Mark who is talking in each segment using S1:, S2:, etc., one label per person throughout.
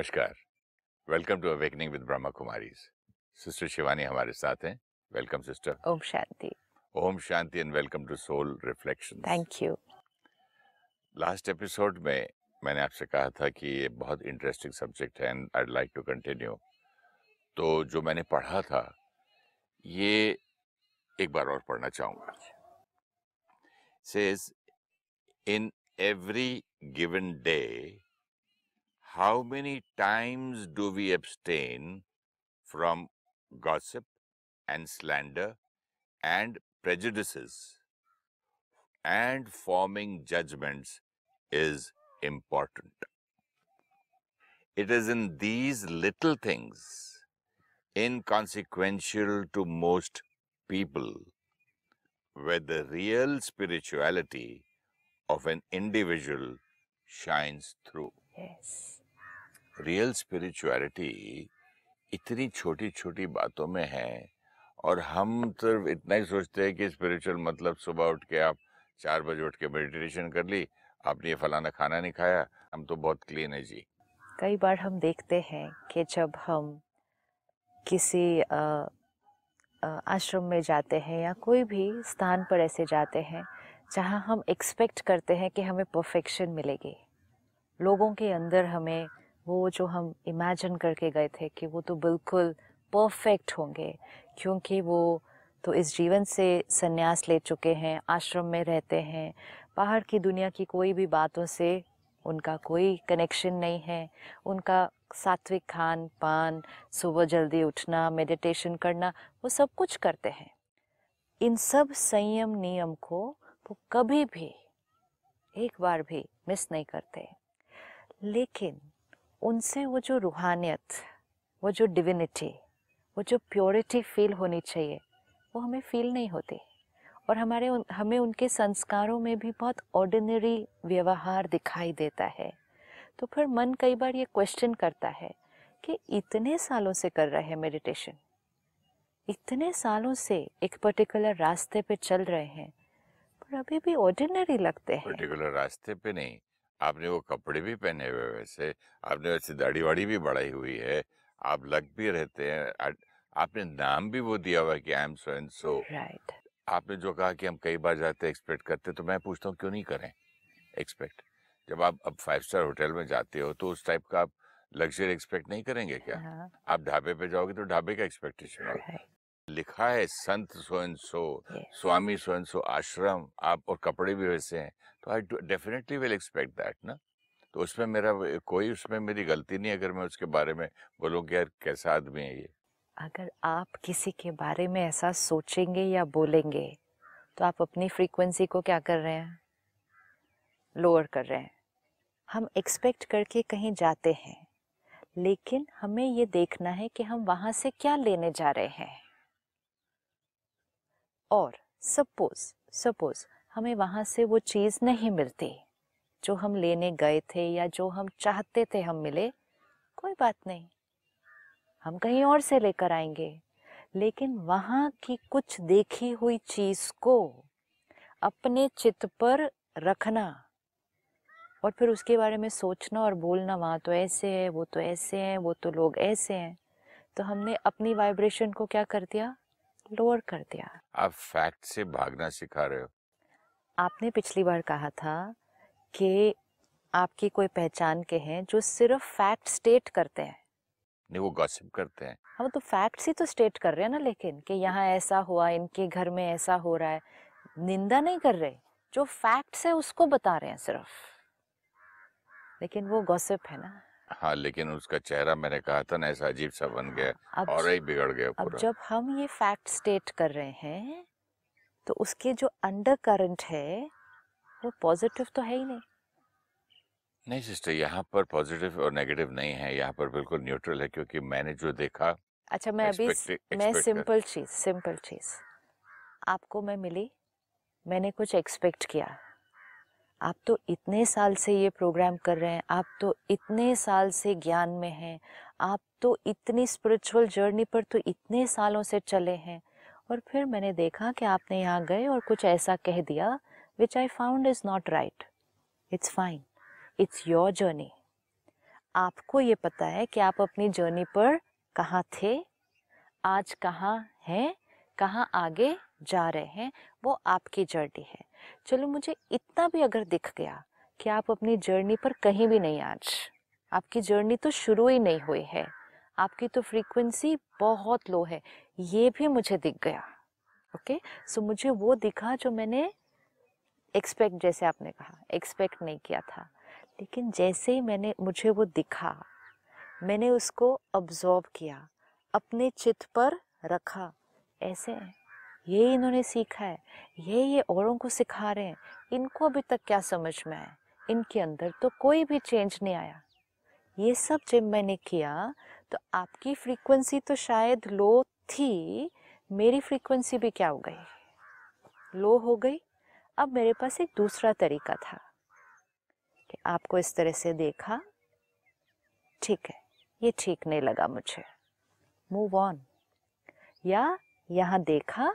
S1: नमस्कार। Welcome to awakening with Brahma Kumaris. Sister Shivani हमारे साथ हैं। Welcome sister.
S2: Om Shanti.
S1: Om Shanti and welcome to soul reflection
S2: thank you.
S1: Last episode में मैंने आपसे कहा था कि ये बहुत इंटरेस्टिंग सब्जेक्ट है and I like to continue तो जो मैंने पढ़ा था ये एक बार और पढ़ना चाहूँगा। Says in every given day how many times do we abstain from gossip and slander and prejudices? And forming judgments is important. It is in these little things, inconsequential to most people, where the real spirituality of an individual shines through.
S2: Yes.
S1: Real spirituality इतनी छोटी छोटी बातों में है और हम सिर्फ़ इतना ही सोचते हैं कि स्पिरिचुअल मतलब सुबह उठ के आप चार बजे उठ के मेडिटेशन कर ली, आपने ये फलाना खाना नहीं खाया, हम तो बहुत क्लीन है जी।
S2: कई बार हम देखते हैं कि जब हम किसी आश्रम में जाते हैं या कोई भी स्थान पर ऐसे जाते हैं जहाँ हम एक्सपेक्ट करते हैं कि हमें परफेक्शन मिलेगी। लोगों के अंदर हमें वो जो हम इमेजिन करके गए थे कि वो तो बिल्कुल परफेक्ट होंगे, क्योंकि वो तो इस जीवन से संन्यास ले चुके हैं, आश्रम में रहते हैं, बाहर की दुनिया की कोई भी बातों से उनका कोई कनेक्शन नहीं है। उनका सात्विक खान पान सुबह जल्दी उठना मेडिटेशन करना, वो सब कुछ करते हैं। इन सब संयम नियम को वो कभी भी, एक बार भी मिस नहीं करते। लेकिन उनसे वो जो रूहानियत वो जो डिविनिटी वो जो प्योरिटी फील होनी चाहिए वो हमें फील नहीं होती। और हमारे उन, हमें उनके संस्कारों में भी बहुत ऑर्डिनरी व्यवहार दिखाई देता है। तो फिर मन कई बार ये क्वेश्चन करता है कि इतने सालों से कर रहे हैं मेडिटेशन इतने सालों से एक पर्टिकुलर रास्ते पे चल रहे हैं पर अभी भी ऑर्डिनरी लगते हैं।
S1: पर्टिकुलर रास्ते पे नहीं। आपने वो कपड़े भी पहने हुए वैसे आपने वैसे दाढ़ी वाड़ी भी बढ़ाई हुई है आप लग भी रहते हैं आपने नाम भी वो दिया हुआ कि I am so and so
S2: right
S1: आपने जो कहा कि हम कई बार जाते एक्सपेक्ट करते तो मैं पूछता हूँ क्यों नहीं करें एक्सपेक्ट जब आप अब फाइव स्टार होटल में जाते हो तो उस टाइप का आप लग्जरी एक्सपेक्ट नहीं करेंगे क्या? हाँ। आप ढाबे पे जाओगे तो ढाबे का एक्सपेक्टेशन होगा। लिखा है संत सो and so Swami so and सो आश्रम आप और कपड़े भी वैसे हैं तो I definitely will expect that ना? तो उसमें मेरा कोई उसमें मेरी गलती नहीं अगर मैं उसके बारे में बोलूँ कि यार कैसा आदमी है ये।
S2: अगर आप किसी के बारे में ऐसा सोचेंगे या बोलेंगे तो आप अपनी फ्रीक्वेंसी को क्या कर रहे हैं? लोअर कर रहे हैं। हम एक्सपेक्ट करके कहीं जाते हैं लेकिन हमें ये देखना है कि हम वहाँ से क्या लेने जा रहे हैं। और सपोज़ सपोज़ हमें वहाँ से वो चीज़ नहीं मिलती, जो हम लेने गए थे या जो हम चाहते थे हम मिले, कोई बात नहीं। हम कहीं और से लेकर आएँगे। लेकिन वहाँ की कुछ देखी हुई चीज़ को अपने चित्त पर रखना और फिर उसके बारे में सोचना और बोलना, वहाँ तो ऐसे है, वो तो ऐसे हैं, वो तो लोग ऐसे हैं। तो हमने अपनी वाइब्रेशन को क्या कर दिया? लोअर कर दिया।
S1: आप फैक्ट से भागना सिखा रहे हो।
S2: आपने पिछली बार कहा था कि आपकी कोई पहचान के हैं जो सिर्फ़ फैक्ट स्टेट करते हैं।
S1: नहीं वो गॉसिप करते हैं।
S2: हम तो फैक्ट्स ही तो स्टेट कर रहे हैं ना लेकिन कि यहाँ ऐसा हुआ इनके घर में ऐसा हो रहा है। निंदा नहीं कर रहे जो फैक्ट्स है उसको बता रहे हैं सिर्फ़। लेकिन वो गॉसिप है ना।
S1: हाँ लेकिन उसका चेहरा मैंने कहा था ना ऐसा अजीब सा बन गया अब और ही बिगड़ गया
S2: पूरा। अब जब हम ये फैक्ट स्टेट कर रहे हैं तो उसके जो अंडर करंट है वो पॉजिटिव तो है ही नहीं
S1: नहीं सिस्टर यहाँ पर पॉजिटिव और नेगेटिव नहीं है यहाँ पर बिल्कुल न्यूट्रल है क्योंकि मैंने जो देखा
S2: अच्छा मैं अभी मैं सिंपल चीज़ सिंपल चीज़ आपको मैं मिली मैंने कुछ एक्सपेक्ट किया आप तो इतने साल से ये प्रोग्राम कर रहे हैं, आप तो इतने साल से ज्ञान में हैं, आप तो इतनी स्पिरिचुअल जर्नी पर तो इतने सालों से चले हैं। और फिर मैंने देखा कि आपने यहाँ गए और कुछ ऐसा कह दिया which I found is not right it's fine it's your journey आपको ये पता है कि आप अपनी जर्नी पर कहाँ थे, आज कहाँ हैं, कहाँ आगे जा रहे हैं, वो आपकी जर्नी है। चलो मुझे इतना भी अगर दिख गया कि आप अपनी जर्नी पर कहीं भी नहीं आज। आपकी जर्नी तो शुरू ही नहीं हुई है। आपकी तो फ्रीक्वेंसी बहुत लो है। ये भी मुझे दिख गया। ओके? सो मुझे वो दिखा जो मैंने एक्सपेक्ट जैसे आपने कहा एक्सपेक्ट नहीं किया था। लेकिन जैसे ही मैंने, मुझे वो दिखा, मैंने उसको ऑब्जॉर्व किया, अपने चित्त पर रखा, ऐसे ये इन्होंने सीखा है, ये ये औरों को सिखा रहे हैं। इनको अभी तक क्या समझ में आया? इनके अंदर तो कोई भी चेंज नहीं आया। ये सब जब मैंने किया तो आपकी फ्रीक्वेंसी तो शायद लो थी, मेरी फ्रीक्वेंसी भी क्या हो गई? लो हो गई। अब मेरे पास एक दूसरा तरीका था कि आपको इस तरह से देखा। ठीक है, ये ठीक नहीं लगा मुझे। मूव ऑन या यहाँ देखा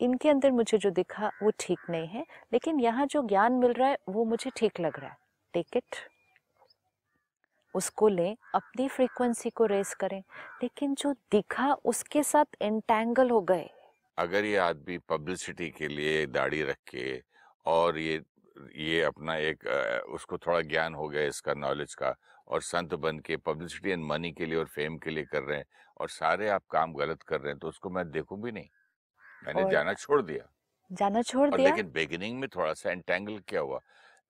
S2: इनके अंदर मुझे जो दिखा, वो ठीक नहीं है, लेकिन यहाँ जो ज्ञान मिल रहा है, वो मुझे ठीक लग रहा है। टेक इट उसको लें, अपनी फ्रीक्वेंसी को रेस करें, लेकिन जो दिखा, उसके साथ एंटेंगल हो गए।
S1: अगर ये आदमी पब्लिसिटी के लिए दाढ़ी रख के और ये ये अपना एक उसको थोड़ा ज्ञान हो गया इसका नॉलेज का, और संत बन के पब्लिसिटी एंड मनी के लिए और फेम के लिए कर रहे हैं, और सारे आप काम गलत कर रहे हैं तो उसको मैं देखूँ भी नहीं। मैंने जाना छोड़ दिया।
S2: जाना छोड़ दिया?
S1: लेकिन बिगिनिंग में थोड़ा सा एंटेंगल क्या हुआ?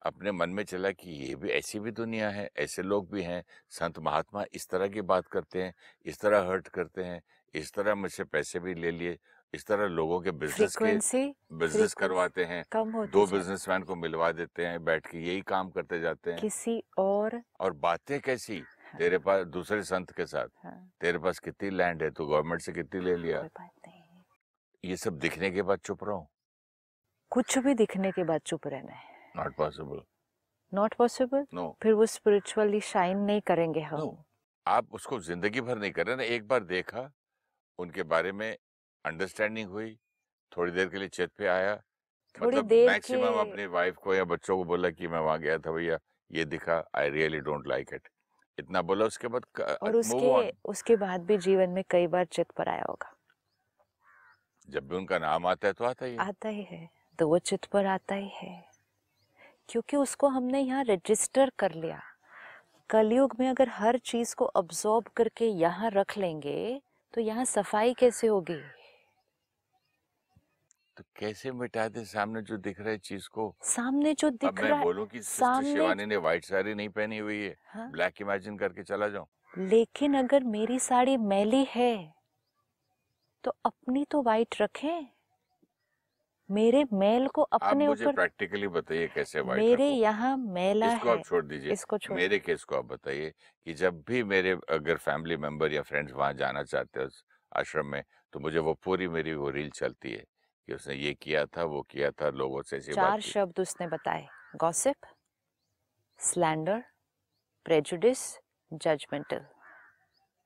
S1: अपने मन में चला कि ये भी ऐसी भी दुनिया है ऐसे लोग भी हैं संत महात्मा इस तरह की बात करते हैं इस तरह हर्ट करते हैं इस तरह मुझसे पैसे भी ले लिए इस तरह लोगों के बिज़नेस के बिज़नेस करवाते हैं
S2: कम
S1: दो बिजनेसमैन को मिलवा देते हैं बैठ के यही काम करते जाते हैं।
S2: किसी और
S1: और बातें कैसी? हाँ। तेरे पास दूसरे संत के साथ हाँ। तेरे पास कितनी लैंड है? तो गवर्नमेंट से कितनी ले लिया? ये सब दिखने के बाद चुप रहो।
S2: कुछ भी दिखने के बाद चुप रहना है।
S1: Not possible
S2: not possible
S1: no
S2: फिर वो स्पिरिचुअली शाइन नहीं करेंगे हम। No.
S1: आप उसको ज़िंदगी भर नहीं कर रहे ना एक बार देखा उनके बारे में अंडरस्टैंडिंग हुई थोड़ी देर के लिए चेत पे आया
S2: थोड़ी मतलब देर
S1: मैक्सिमम. अपनी वाइफ को या बच्चों को बोला कि मैं वहाँ गया था भैया ये दिखा I really don't like it इतना बोला उसके बाद
S2: और उसके उसके बाद भी जीवन में कई बार चित पर आया होगा।
S1: जब भी उनका नाम आता है तो आता ही
S2: आता ही है। तो वो चित पर आता ही है। क्योंकि उसको हमने यहाँ रजिस्टर कर लिया। कलयुग में अगर हर चीज़ को अब्सॉर्ब करके यहाँ रख लेंगे तो यहाँ सफ़ाई कैसे होगी?
S1: तो कैसे मिटा दे? सामने जो दिख रहा है चीज़ को।
S2: सामने जो दिख रहा है
S1: बोलूँ कि सामने शिवानी ने व्हाइट साड़ी नहीं पहनी हुई है। हाँ? ब्लैक इमेजिन करके चला जाऊँ।
S2: लेकिन अगर मेरी साड़ी मैली है तो अपनी तो वाइट रखें। मेरे मेल को अपने
S1: ऊपर प्रैक्टिकली बताइए कैसे
S2: वाइट मेरे यहाँ मेला
S1: इसको
S2: है।
S1: आप छोड़ दीजिए। इसको छोड़ मेरे केस को आप बताइए कि जब भी मेरे अगर फैमिली मेंबर या फ्रेंड्स वहाँ जाना चाहते हैं आश्रम में तो मुझे वो पूरी मेरी वो रील चलती है कि उसने ये किया था वो किया था लोगों से
S2: चार शब्द उसने बताए। गॉसिप स्लैंडर प्रेजुडिस जजमेंटल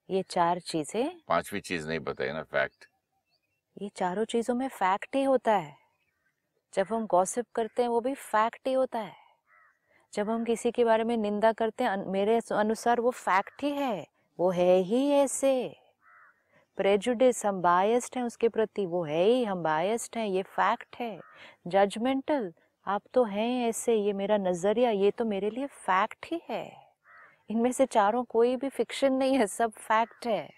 S2: ये चार चीज़ें।
S1: पांचवी चीज़ नहीं बताई ना फैक्ट
S2: ये चारों चीज़ों में फैक्ट ही होता है। जब हम गॉसिप करते हैं वो भी फैक्ट ही होता है। जब हम किसी के बारे में निंदा करते हैं मेरे अनुसार वो फैक्ट ही है। वो है ही ऐसे। प्रेजुडिस हम बायस्ड हैं उसके प्रति वो है ही हम बायस्ड हैं ये फैक्ट है। जजमेंटल आप तो हैं ऐसे ये मेरा नज़रिया ये तो मेरे लिए फैक्ट ही है। इनमें से चारों कोई भी फिक्शन नहीं है सब फैक्ट है।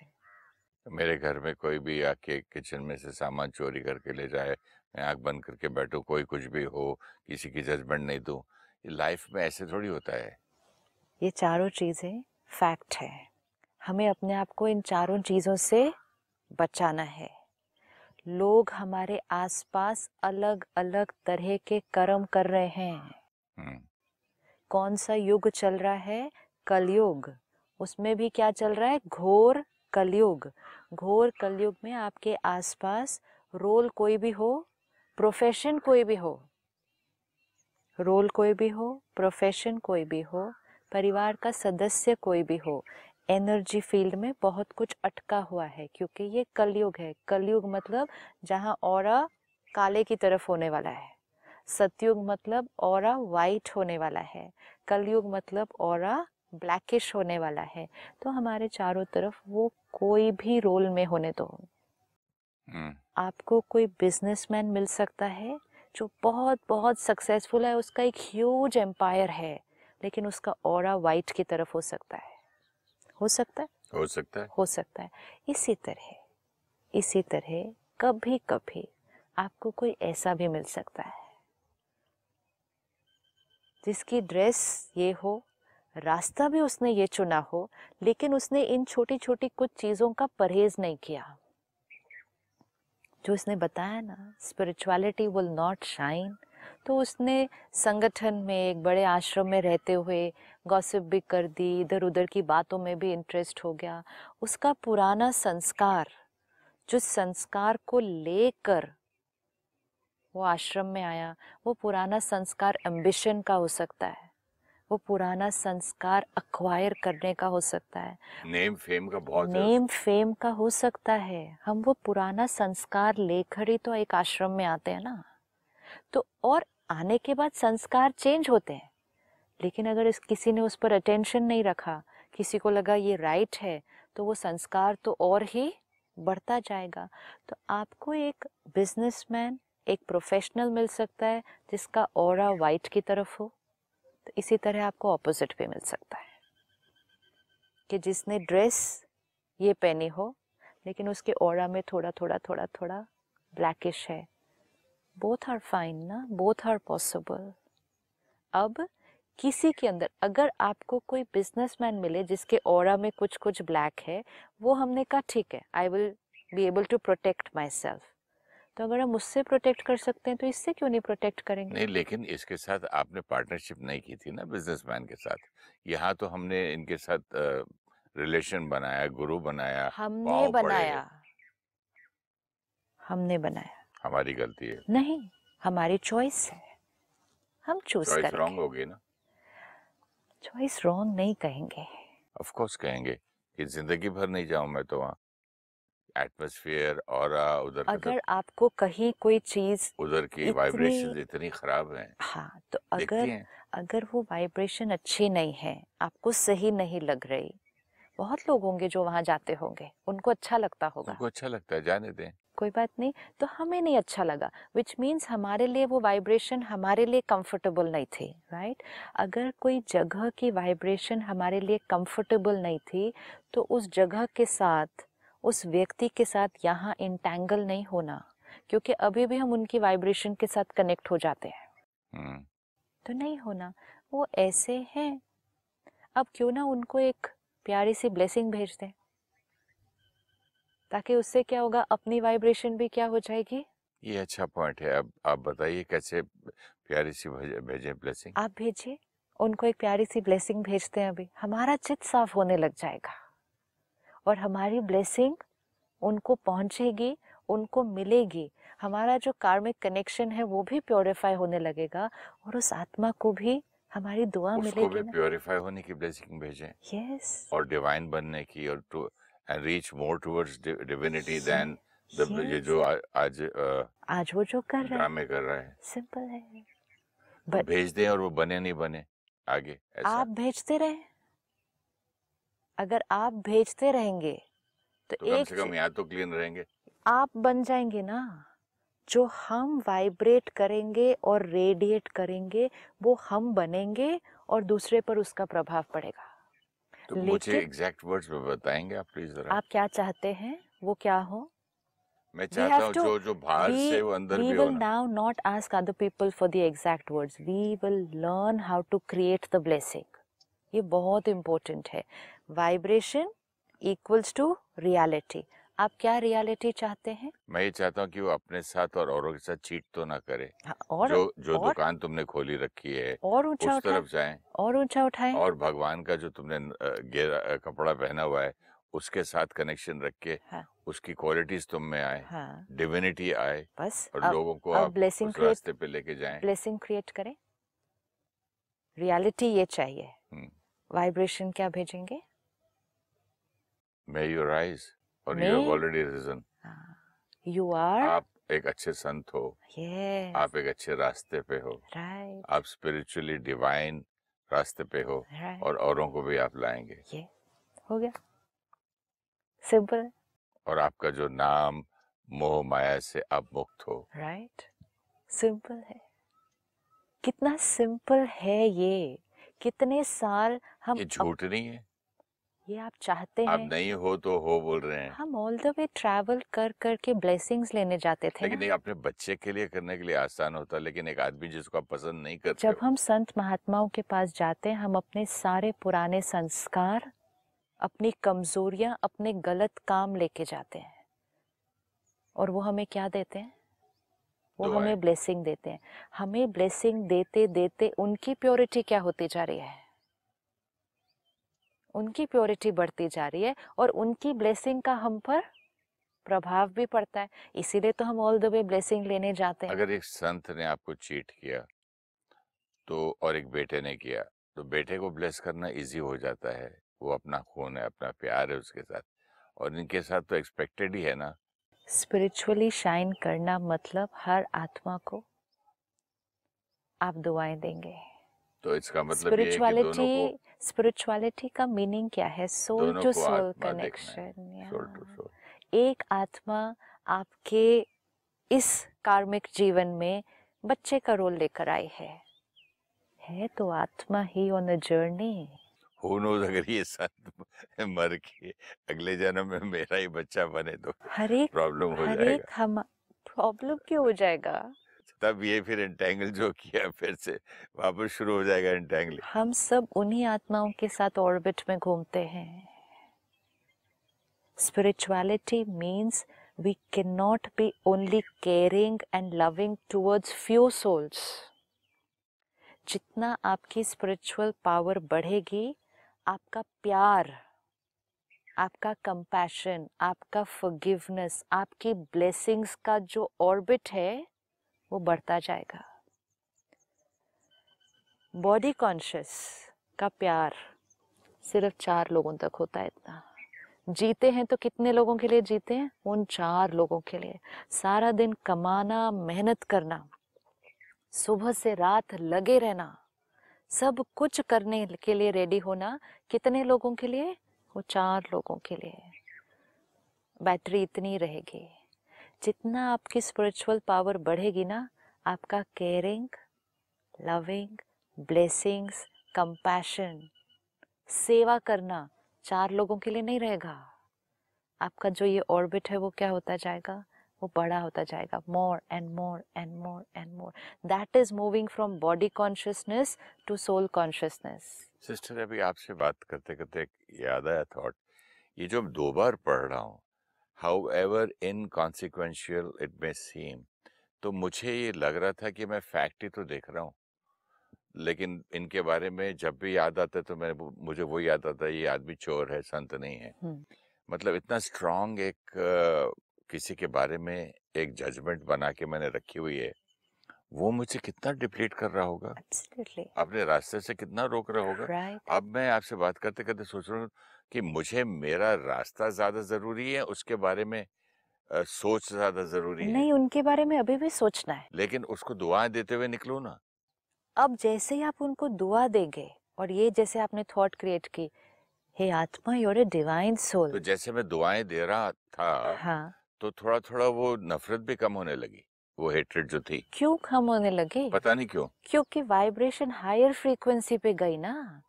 S1: मेरे घर में कोई भी आके किचन में से सामान चोरी करके ले जाए मैं आँख बंद करके बैठू कोई कुछ भी हो किसी की जजमेंट नहीं दूँ लाइफ में ऐसे थोड़ी होता है।
S2: ये चारों चीज़ें फैक्ट है। हमें अपने आप को इन चारों चीज़ों से बचाना है। लोग हमारे आसपास अलग अलग तरह के कर्म कर रहे हैं। हम्म। कौन सा युग चल रहा है कलयुग। उसमें भी क्या चल रहा है? घोर कलयुग। घोर कलयुग में आपके आसपास रोल कोई भी हो प्रोफेशन कोई भी हो, रोल कोई भी हो प्रोफेशन कोई भी हो, परिवार का सदस्य कोई भी हो एनर्जी फ़ील्ड में बहुत कुछ अटका हुआ है क्योंकि ये कलयुग है। कलयुग मतलब जहाँ और काले की तरफ़ होने वाला है। सतयुग मतलब और वाइट होने वाला है। कलयुग मतलब और ब्लैकिश होने वाला है तो हमारे चारों तरफ़ वो कोई भी रोल में होने दो।
S1: हम्म।
S2: आपको कोई बिजनेसमैन मिल सकता है जो बहुत बहुत सक्सेसफुल है उसका एक ह्यूज एम्पायर है लेकिन उसका और वाइट की तरफ़ हो सकता है। हो सकता है?
S1: हो सकता है।
S2: हो सकता है। इसी तरह इसी तरह कभी कभी आपको कोई ऐसा भी मिल सकता है जिसकी ड्रेस ये हो रास्ता भी उसने ये चुना हो, लेकिन उसने इन छोटी छोटी कुछ चीज़ों का परहेज नहीं किया। जो उसने बताया ना स्पिरिचुअलिटी विल नॉट शाइन तो उसने संगठन में, एक बड़े आश्रम में रहते हुए गॉसिप भी कर दी इधर उधर की बातों में भी इंटरेस्ट हो गया। उसका पुराना संस्कार, जो संस्कार को लेकर वो आश्रम में आया, वो पुराना संस्कार एम्बिशन का हो सकता है। वो पुराना संस्कार अक्वायर करने का हो सकता है।
S1: नेम फेम का बहुत
S2: नेम फेम का हो सकता है। हम वो पुराना संस्कार लेकर ही तो एक आश्रम में आते हैं ना। तो और आने के बाद संस्कार चेंज होते हैं। लेकिन अगर इस किसी ने उस पर अटेंशन नहीं रखा किसी को लगा ये राइट है तो वो संस्कार तो और ही बढ़ता जाएगा। तो आपको एक बिजनेसमैन एक प्रोफेशनल मिल सकता है जिसका और वाइट की तरफ़ हो। तो इसी तरह आपको ऑपोजिट भी मिल सकता है। कि जिसने ड्रेस ये पहनी हो, लेकिन उसके ओरा में थोड़ा थोड़ा थोड़ा थोड़ा ब्लैकिश है बोथ आर फाइन ना? बोथ आर पॉसिबल अब किसी के अंदर, अगर आपको कोई बिजनेसमैन मिले जिसके ओरा में कुछ कुछ ब्लैक है, वो हमने कहा, ठीक है I will be able to protect myself तो अगर हम उससे प्रोटेक्ट कर सकते हैं तो इससे क्यों नहीं प्रोटेक्ट करेंगे?
S1: नहीं लेकिन इसके साथ आपने पार्टनरशिप नहीं की थी ना बिजनेसमैन के साथ। यहाँ तो हमने इनके साथ रिलेशन बनाया गुरु बनाया
S2: हमने बनाया। हमने बनाया।
S1: हमारी गलती है।
S2: नहीं हमारी चॉइस है। हम चूज़ करेंगे।
S1: रॉन्ग होगी ना।
S2: चॉइस रॉन्ग नहीं कहेंगे।
S1: ऑफ़ कोर्स कहेंगे कि ज़िंदगी भर नहीं जाऊँ मैं तो वहाँ। एटमॉस्फेयर और उधर
S2: अगर आपको कहीं कोई चीज़
S1: उधर की वाइब्रेशन इतनी खराब है।
S2: हाँ तो अगर अगर वो वाइब्रेशन अच्छी नहीं है आपको सही नहीं लग रही बहुत लोग होंगे जो वहाँ जाते होंगे उनको अच्छा लगता होगा।
S1: उनको अच्छा लगता है जाने दें।
S2: कोई बात नहीं तो हमें नहीं अच्छा लगा विच मीन्स हमारे लिए वो वाइब्रेशन हमारे लिए कंफर्टेबल नहीं थी राइट अगर कोई जगह की वाइब्रेशन हमारे लिए कंफर्टेबल नहीं थी तो उस जगह के साथ उस व्यक्ति के साथ यहाँ इंटेंगल नहीं होना क्योंकि अभी भी हम उनकी वाइब्रेशन के साथ कनेक्ट हो जाते हैं।
S1: हम्म।
S2: तो नहीं होना वो ऐसे हैं। अब क्यों ना उनको एक प्यारी सी ब्लेसिंग भेज दें? ताकि उससे क्या होगा अपनी वाइब्रेशन भी क्या हो जाएगी?
S1: ये अच्छा पॉइंट है। अब आप बताइए कैसे प्यारी सी भेजे ब्लेसिंग
S2: आप भेजिए उनको एक प्यारी सी ब्लेसिंग भेजते हैं अभी। हमारा चित साफ़ होने लग जाएगा। और हमारी ब्लेसिंग उनको पहुंचेगी उनको मिलेगी। हमारा जो कार्मिक कनेक्शन है वो भी प्योरीफाई होने लगेगा और उस आत्मा को भी हमारी दुआ मिलेगी भी
S1: प्योरीफाई होने की ब्लेसिंग भेजें।
S2: यस
S1: और डिवाइन बनने की और to and reach more towards divinity then the ये जो आज
S2: आज वो जो कर रहा
S1: है। कर रहा है।
S2: सिंपल है।
S1: भेज दें और वो बने नहीं बने आगे
S2: ऐसा। आप भेजते रहे। अगर आप भेजते रहेंगे तो,
S1: तो एक कम से कम तो क्लीन रहेंगे।
S2: आप बन जाएँगे ना। जो हम वाइब्रेट करेंगे और रेडिएट करेंगे वो हम बनेंगे और दूसरे पर उसका प्रभाव पड़ेगा।
S1: तो मुझे एग्जैक्ट वर्ड्स में बताएँगे आप प्लीज़
S2: जरा? आप क्या चाहते हैं? वो क्या हो?
S1: मैं चाहता हूँ जो जो बाहर से वो अंदर भी
S2: will now not ask other people for the exact words. We will learn how to create the blessing. ये बहुत इम्पोर्टेंट है। वाइब्रेशन इक्वल्स टू रियलिटी आप क्या रियलिटी चाहते हैं?
S1: मैं ये चाहता हूँ कि वो अपने साथ और औरों के साथ चीट तो ना करे।
S2: हाँ, और
S1: जो जो और, दुकान तुमने खोली रखी है
S2: और ऊँचा
S1: उस तरफ़ जाए।
S2: और ऊँचा उठाए।
S1: और भगवान का जो तुमने गेरा कपड़ा पहना हुआ है उसके साथ कनेक्शन रख के हाँ. उसकी क्वालिटीज तुम में आए हाँ. डिविनिटी आए
S2: बस
S1: और अब, लोगों को आप ब्लेसिंग रास्ते पे लेके जाएँ।
S2: ब्लेसिंग क्रिएट करें। रियलिटी ये चाहिए वाइब्रेशन हम्म। क्या भेजेंगे
S1: May you rise और you have already risen.
S2: You are.
S1: आप एक अच्छे संत हो
S2: yes.
S1: आप एक अच्छे रास्ते पे हो
S2: right.
S1: आप स्पिरिचुअली डिवाइन रास्ते पे हो
S2: right.
S1: और औरों को भी आप लाएँगे
S2: ये हो गया सिंपल
S1: और आपका जो नाम मोह माया से आप मुक्त हो
S2: राइट right. सिंपल है कितना सिंपल है ये। कितने साल हम
S1: ये झूठ नहीं है।
S2: ये आप चाहते
S1: आप
S2: हैं।
S1: नहीं हो तो हो बोल रहे हैं।
S2: हम ऑल द वे ट्रैवल कर कर के ब्लेसिंग्स लेने जाते थे
S1: लेकिन अपने बच्चे के लिए करने के लिए आसान होता लेकिन एक आदमी जिसको आप पसंद नहीं करते
S2: जब हम संत महात्माओं के पास जाते हैं हम अपने सारे पुराने संस्कार अपनी कमजोरियाँ अपने गलत काम लेके जाते हैं। और वो हमें क्या देते हैं? वो हमें ब्लेसिंग देते हैं। हमें ब्लेसिंग देते देते उनकी प्योरिटी क्या होती जा रही है? उनकी प्योरिटी बढ़ती जा रही है और उनकी ब्लेसिंग का हम पर प्रभाव भी पड़ता है। इसीलिए तो हम ऑल द वे ब्लेसिंग लेने जाते हैं।
S1: अगर एक संत ने आपको चीट किया तो और एक बेटे ने किया तो बेटे को ब्लेस करना इजी हो जाता है। वो अपना खून है अपना प्यार है उसके साथ। और इनके साथ तो एक्सपेक्टेड ही है ना।
S2: स्पिरिचुअली शाइन करना मतलब हर आत्मा को आप दुआएँ देंगे।
S1: तो इसका मतलब ये है कि दोनों
S2: स्पिरिचुअलिटी स्पिरिचुअलिटी का मीनिंग क्या है? सोल टू सोल कनेक्शन एक आत्मा आपके इस कार्मिक जीवन में बच्चे का रोल लेकर आई है। है तो आत्मा ही on the journey
S1: who knows अगर ये संत मर के अगले जन्म में मेरा ही बच्चा बने तो
S2: हर एक
S1: प्रॉब्लम हो
S2: हर एक
S1: जाएगा।
S2: हम प्रॉब्लम क्यों हो जाएगा?
S1: तब ये फिर एंटेंगल जो किया फिर से वापस शुरू हो जाएगा एंटेंगल
S2: हम सब उन्हीं आत्माओं के साथ ऑर्बिट में घूमते हैं। Spirituality means we cannot be only caring and loving towards few souls. जितना आपकी स्पिरिचुअल पावर बढ़ेगी आपका प्यार, आपका कंपैशन आपका फॉरगिवनेस आपकी ब्लेसिंग्स का जो ऑर्बिट है, वो बढ़ता जाएगा। बॉडी कॉन्शियस का प्यार सिर्फ़ चार लोगों तक होता है इतना। जीते हैं तो कितने लोगों के लिए जीते हैं? उन चार लोगों के लिए। सारा दिन कमाना, मेहनत करना, सुबह से रात लगे रहना सब कुछ करने के लिए रेडी होना कितने लोगों के लिए? वो चार लोगों के लिए। बैटरी इतनी रहेगी। जितना आपकी स्पिरिचुअल पावर बढ़ेगी ना, आपका केयरिंग लविंग ब्लेसिंग्स कंपैशन सेवा करना चार लोगों के लिए नहीं रहेगा। आपका जो ये ऑर्बिट है वो क्या होता जाएगा? वो बड़ा होता जाएगा। More and more and more and more that is moving from body consciousness to soul consciousness
S1: sister अभी आपसे बात करते करते याद आया थॉट ये जो दो बार पढ़ रहा हूँ however inconsequential it may seem तो मुझे ये लग रहा था कि मैं फैक्ट ही तो देख रहा हूँ। लेकिन इनके बारे में जब भी याद आता है तो मैं मुझे वो याद आता है ये आदमी चोर है संत नहीं है।
S2: हम्म।
S1: मतलब इतना स्ट्रांग एक किसी के बारे में एक जजमेंट बना के मैंने रखी हुई है वो मुझे कितना डिप्लीट कर रहा होगा? अपने रास्ते से कितना रोक रहा होगा?
S2: राइट
S1: अब मैं आपसे बात करते करते सोच रहा हूँ कि मुझे मेरा रास्ता ज़्यादा ज़रूरी है उसके बारे में अ, सोच ज़्यादा ज़रूरी नहीं, है।
S2: नहीं उनके बारे में अभी भी सोचना है।
S1: लेकिन उसको दुआएँ देते हुए निकलो ना।
S2: अब जैसे ही आप उनको दुआ देंगे और ये जैसे आपने थॉट क्रिएट की हे आत्मा योर डिवाइन
S1: तो जैसे मैं दुआएँ दे रहा था
S2: हाँ।
S1: तो थोड़ा थोड़ा वो नफरत भी कम होने लगी वो हेट्रेड जो थी।
S2: क्यों कम होने लगी?
S1: पता नहीं क्यों।
S2: क्योंकि वाइब्रेशन हायर फ्रीक्वेंसी पे गई ना।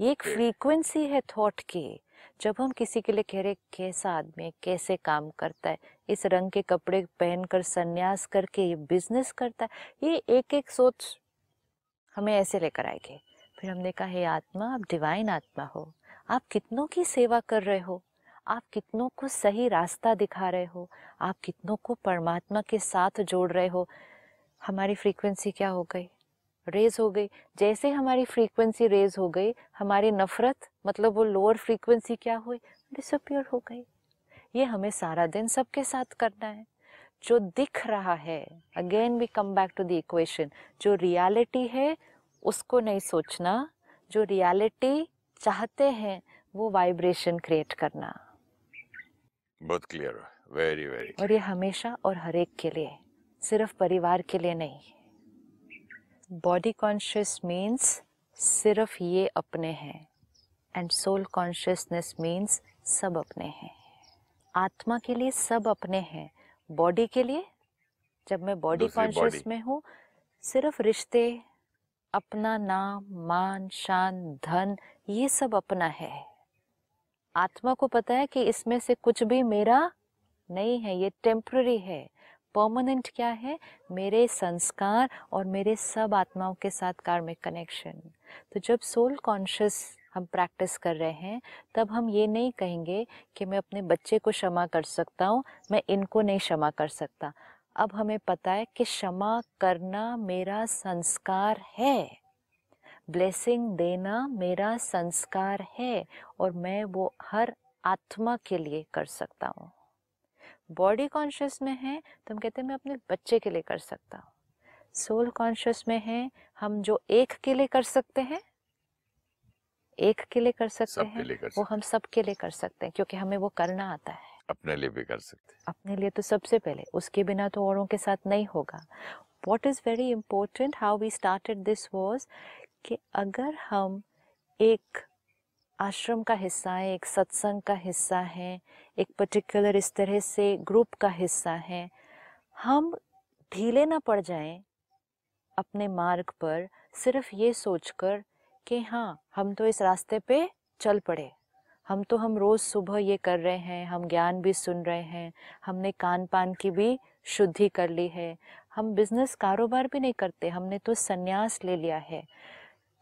S2: ये एक फ्रीक्वेंसी है थॉट की। जब हम किसी के लिए कह रहे कैसा आदमी है कैसे काम करता है इस रंग के कपड़े पहनकर संन्यास करके ये बिज़नेस करता है ये एक एक सोच हमें ऐसे लेकर आएगी। फिर हमने कहा हे आत्मा आप डिवाइन आत्मा हो। आप कितनों की सेवा कर रहे हो? आप कितनों को सही रास्ता दिखा रहे हो? आप कितनों को परमात्मा के साथ जोड़ रहे हो? हमारी फ्रीक्वेंसी क्या हो गई? रेज हो गई। जैसे हमारी फ्रीक्वेंसी रेज हो गई, हमारी नफरत मतलब वो लोअर फ्रीक्वेंसी क्या हुई? डिसअपियर हो गई। ये हमें सारा दिन सबके साथ करना है। जो दिख रहा है again we come back to the equation जो रियलिटी है, उसको नहीं सोचना। जो रियलिटी चाहते हैं, वो वाइब्रेशन क्रिएट करना।
S1: बहुत क्लियर वेरी वेरी
S2: और ये हमेशा और हर एक के लिए सिर्फ़ परिवार के लिए नहीं। बॉडी कॉन्शियस मीन्स सिर्फ़ ये अपने हैं एंड सोल कॉन्शियसनेस मीन्स सब अपने हैं। आत्मा के लिए सब अपने हैं बॉडी के लिए जब मैं बॉडी कॉन्शियस में हूँ सिर्फ़ रिश्ते अपना नाम मान शान धन ये सब अपना है। आत्मा को पता है कि इसमें से कुछ भी मेरा नहीं है, ये टेम्प्ररी है। परमानेंट क्या है? मेरे संस्कार और मेरे सब आत्माओं के साथ कार्मिक कनेक्शन तो जब सोल कॉन्शियस हम प्रैक्टिस कर रहे हैं, तब हम ये नहीं कहेंगे कि मैं अपने बच्चे को क्षमा कर सकता हूँ, मैं इनको नहीं क्षमा कर सकता। अब हमें पता है कि क्षमा करना मेरा संस्कार है। ब्लेसिंग देना मेरा संस्कार है और मैं वो हर आत्मा के लिए कर सकता हूँ। बॉडी कॉन्शियस में है तो हम कहते हैं मैं अपने बच्चे के लिए कर सकता हूँ। सोल कॉन्शियस में है हम जो एक के लिए कर सकते हैं एक के लिए कर सकते हैं वो हम सब के लिए कर सकते हैं क्योंकि हमें वो करना आता है।
S1: अपने लिए भी कर सकते हैं।
S2: अपने लिए तो सबसे पहले उसके बिना तो औरों के साथ नहीं होगा। What is very important how we started this was कि अगर हम एक आश्रम का हिस्सा है, एक सत्संग का हिस्सा है, एक पर्टिकुलर इस तरह से ग्रुप का हिस्सा है, हम ढीले ना पड़ जाएँ अपने मार्ग पर सिर्फ़ ये सोचकर कि हाँ हम तो इस रास्ते पे चल पड़े। हम तो हम रोज़ सुबह ये कर रहे हैं, हम ज्ञान भी सुन रहे हैं, हमने कान पान की भी शुद्धि कर ली है। हम बिज़नेस कारोबार भी नहीं करते, हमने तो संन्यास ले लिया है।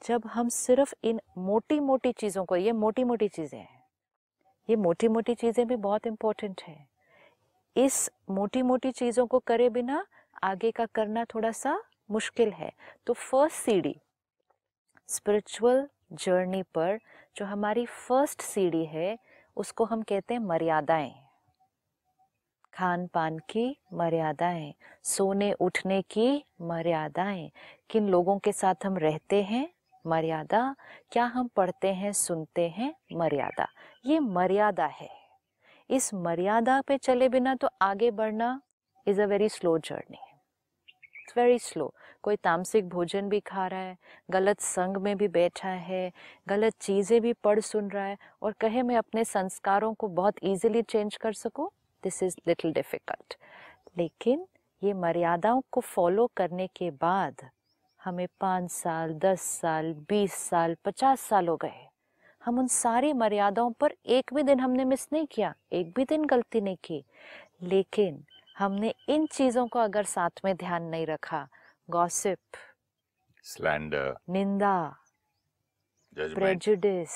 S2: जब हम सिर्फ़ इन मोटी मोटी चीज़ों को, ये मोटी मोटी चीज़ें हैं, ये मोटी मोटी चीज़ें भी बहुत इम्पोर्टेंट है। इस मोटी मोटी चीज़ों को करे बिना आगे का करना थोड़ा सा मुश्किल है। तो फ़र्स्ट सीढ़ी स्पिरिचुअल जर्नी पर जो हमारी फ़र्स्ट सीढ़ी है, उसको हम कहते हैं मर्यादाएँ। खान पान की मर्यादाएँ सोने उठने की मर्यादाएँ, किन लोगों के साथ हम रहते हैं मर्यादा, क्या हम पढ़ते हैं, सुनते हैं, मर्यादा। ये मर्यादा है। इस मर्यादा पे चले बिना तो आगे बढ़ना is a very slow journey it's very slow कोई तामसिक भोजन भी खा रहा है, गलत संग में भी बैठा है, गलत चीज़ें भी पढ़ सुन रहा है, और कहे मैं अपने संस्कारों को बहुत ईजिली चेंज कर सकूँ? दिस इज़ लिटिल डिफ़िकल्ट लेकिन ये मर्यादाओं को फॉलो करने के बाद हमें पाँच साल दस साल बीस साल पचास साल हो गए हम उन सारी मर्यादाओं पर एक भी दिन हमने मिस नहीं किया एक भी दिन गलती नहीं की। लेकिन हमने इन चीज़ों को अगर साथ में ध्यान नहीं रखा गॉसिप
S1: स्लैंडर
S2: निंदा प्रेजुडिस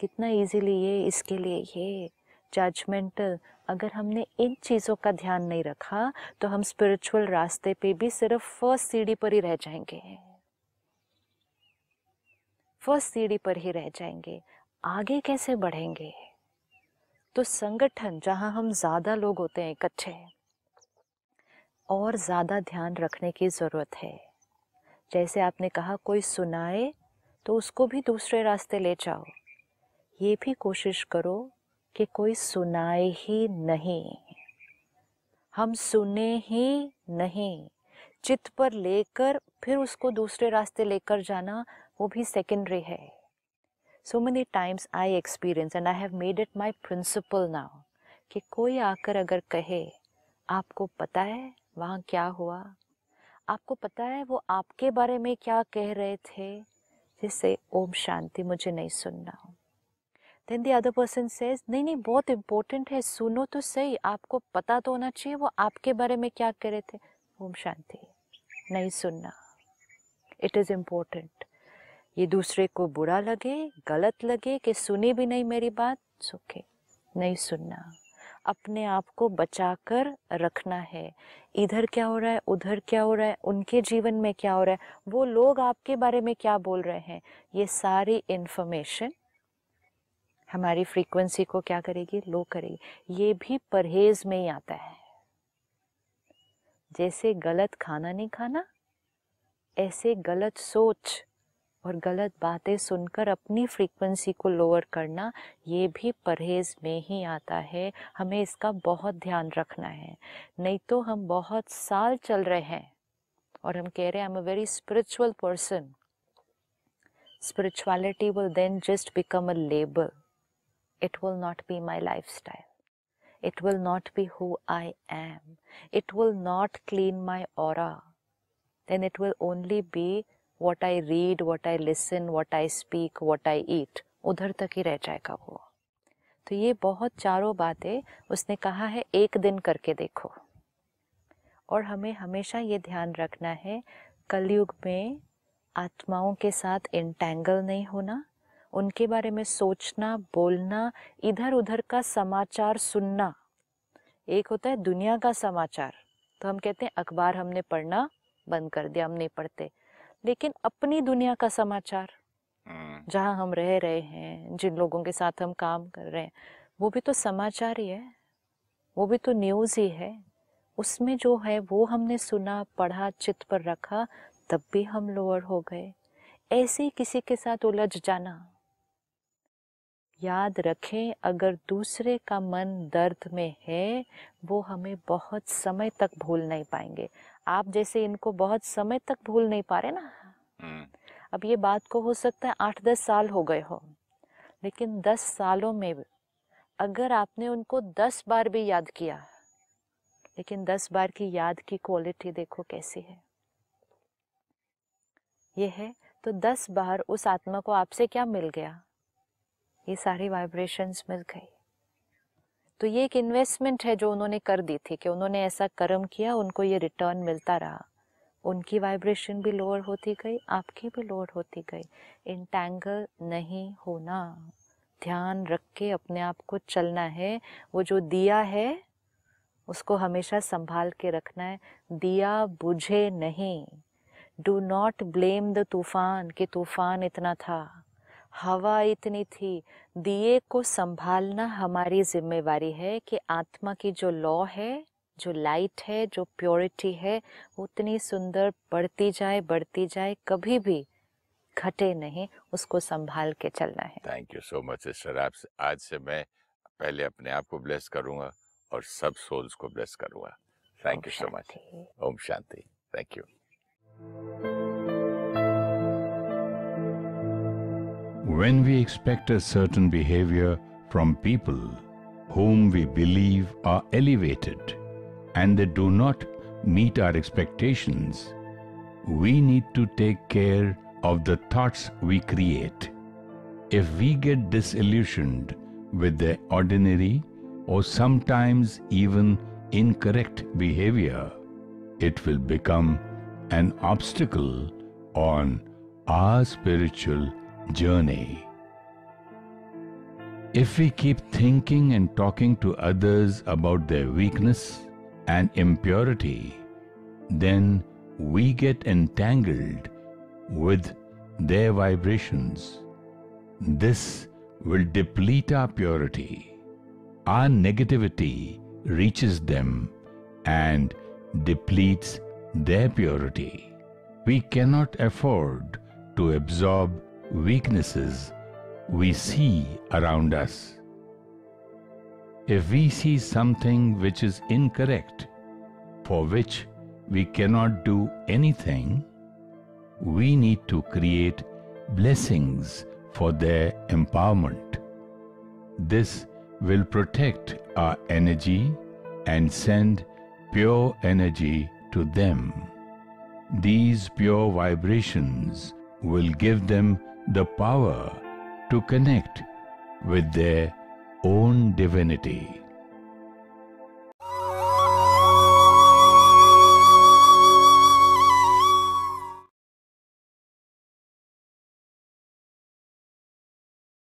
S2: कितना इजीली ये इसके लिए ये जजमेंटल अगर हमने इन चीज़ों का ध्यान नहीं रखा तो हम स्पिरिचुअल रास्ते पे भी सिर्फ़ फ़र्स्ट सीढ़ी पर ही रह जाएँगे। फ़र्स्ट सीढ़ी पर ही रह जाएँगे। आगे कैसे बढ़ेंगे? तो संगठन, जहाँ हम ज़्यादा लोग होते हैं, इकट्ठे और ज़्यादा ध्यान रखने की ज़रूरत है। जैसे आपने कहा, कोई सुनाए तो उसको भी दूसरे रास्ते ले जाओ। ये भी कोशिश करो कि कोई सुनाए ही नहीं। हम सुने ही नहीं। चित्त पर लेकर फिर उसको दूसरे रास्ते लेकर जाना वो भी सेकेंडरी है। So many times I experience and I have made it my principle now कि कोई आकर अगर कहे, आपको पता है वहाँ क्या हुआ? आपको पता है वो आपके बारे में क्या कह रहे थे? जिससे ओम शांति मुझे नहीं सुनना then the other person says नहीं नहीं, बहुत इम्पोर्टेंट है, सुनो तो सही, आपको पता तो होना चाहिए वो आपके बारे में क्या कह रहे थे? ओम शांति, नहीं सुनना। इट इज़ इम्पोर्टेंट ये दूसरे को बुरा लगे, गलत लगे कि सुनी भी नहीं मेरी बात सुखे नहीं सुनना। अपने आप को बचा कर रखना है। इधर क्या हो रहा है, उधर क्या हो रहा है, उनके जीवन में क्या हो रहा है, वो लोग आपके बारे में क्या बोल रहे हैं, ये सारी इन्फॉर्मेशन हमारी फ्रीक्वेंसी को क्या करेगी? लो करेगी। ये भी परहेज में ही आता है। जैसे गलत खाना नहीं खाना, ऐसे गलत सोच और गलत बातें सुनकर अपनी फ्रीक्वेंसी को लोअर करना, ये भी परहेज में ही आता है। हमें इसका बहुत ध्यान रखना है। नहीं तो हम बहुत साल चल रहे हैं और हम कह रहे हैं I am a very spiritual person spirituality will then just become a label it will not be my lifestyle it will not be who I am it will not clean my or then it will only be what I read what I listen what I speak what I eat उधर तक ही रह जाएगा वो। तो ये बहुत चारों बातें उसने कहा है, एक दिन करके देखो। और हमें हमेशा ये ध्यान रखना है, कलयुग में आत्माओं के साथ इंटेंगल नहीं होना, उनके बारे में सोचना, बोलना इधर उधर का समाचार सुनना। एक होता है दुनिया का समाचार तो हम कहते हैं, अखबार हमने पढ़ना, बंद कर दिया, हम नहीं पढ़ते। लेकिन अपनी दुनिया का समाचार हम्म। जहाँ हम रह रहे हैं जिन लोगों के साथ हम काम कर रहे हैं वो भी तो समाचार ही है वो भी तो न्यूज़ ही है। उसमें जो है वो हमने सुना पढ़ा चित्त पर रखा तब भी हम लोअर हो गए। ऐसे ही किसी के साथ उलझ जाना। याद रखें अगर दूसरे का मन दर्द में है वो हमें बहुत समय तक भूल नहीं पाएँगे। आप जैसे इनको बहुत समय तक भूल नहीं पा रहे ना। हम्म। अब ये बात को हो सकता है आठ दस साल हो गए हो लेकिन दस सालों में अगर आपने उनको दस बार भी याद किया लेकिन दस बार की याद की क्वालिटी देखो कैसी है। ये है तो दस बार उस आत्मा को आपसे क्या मिल गया? ये सारी वाइब्रेशंस मिल गई। तो ये एक इन्वेस्टमेंट है जो उन्होंने कर दी थी कि उन्होंने ऐसा कर्म किया, उनको ये रिटर्न मिलता रहा। उनकी वाइब्रेशन भी लोअर होती गई, आपकी भी लोअर होती गई। इंटैंगल नहीं होना। ध्यान रख के अपने आप को चलना है। वो जो दिया है, उसको हमेशा संभाल के रखना है। दिया बुझे नहीं। डू नॉट ब्लेम द तूफ़ान कि तूफ़ान इतना था। हवा इतनी थी दिए को संभालना हमारी जिम्मेवारी है कि आत्मा की जो लॉ है जो लाइट है जो प्योरिटी है उतनी सुंदर बढ़ती जाए बढ़ती जाए कभी भी घटे नहीं उसको संभाल के चलना है।
S3: Thank you so much sister आप आज से मैं पहले अपने आप को ब्लेस करूँगा और सब सोल्स को ब्लेस करूँगा। Thank you so much Om Shanti. Thank you
S1: When we expect a certain behavior from people whom we believe are elevated and they do not meet our expectations, we need to take care of the thoughts we create. If we get disillusioned with their ordinary or sometimes even incorrect behavior, it will become an obstacle on our spiritual journey. If we keep thinking and talking to others about their weakness and impurity, then we get entangled with their vibrations. This will deplete our purity. Our negativity reaches them and depletes their purity. We cannot afford to absorb weaknesses we see around us. If we see something which is incorrect, for which we cannot do anything, we need to create blessings for their empowerment. This will protect our energy and send pure energy to them. These pure vibrations will give them the power to connect with their own divinity.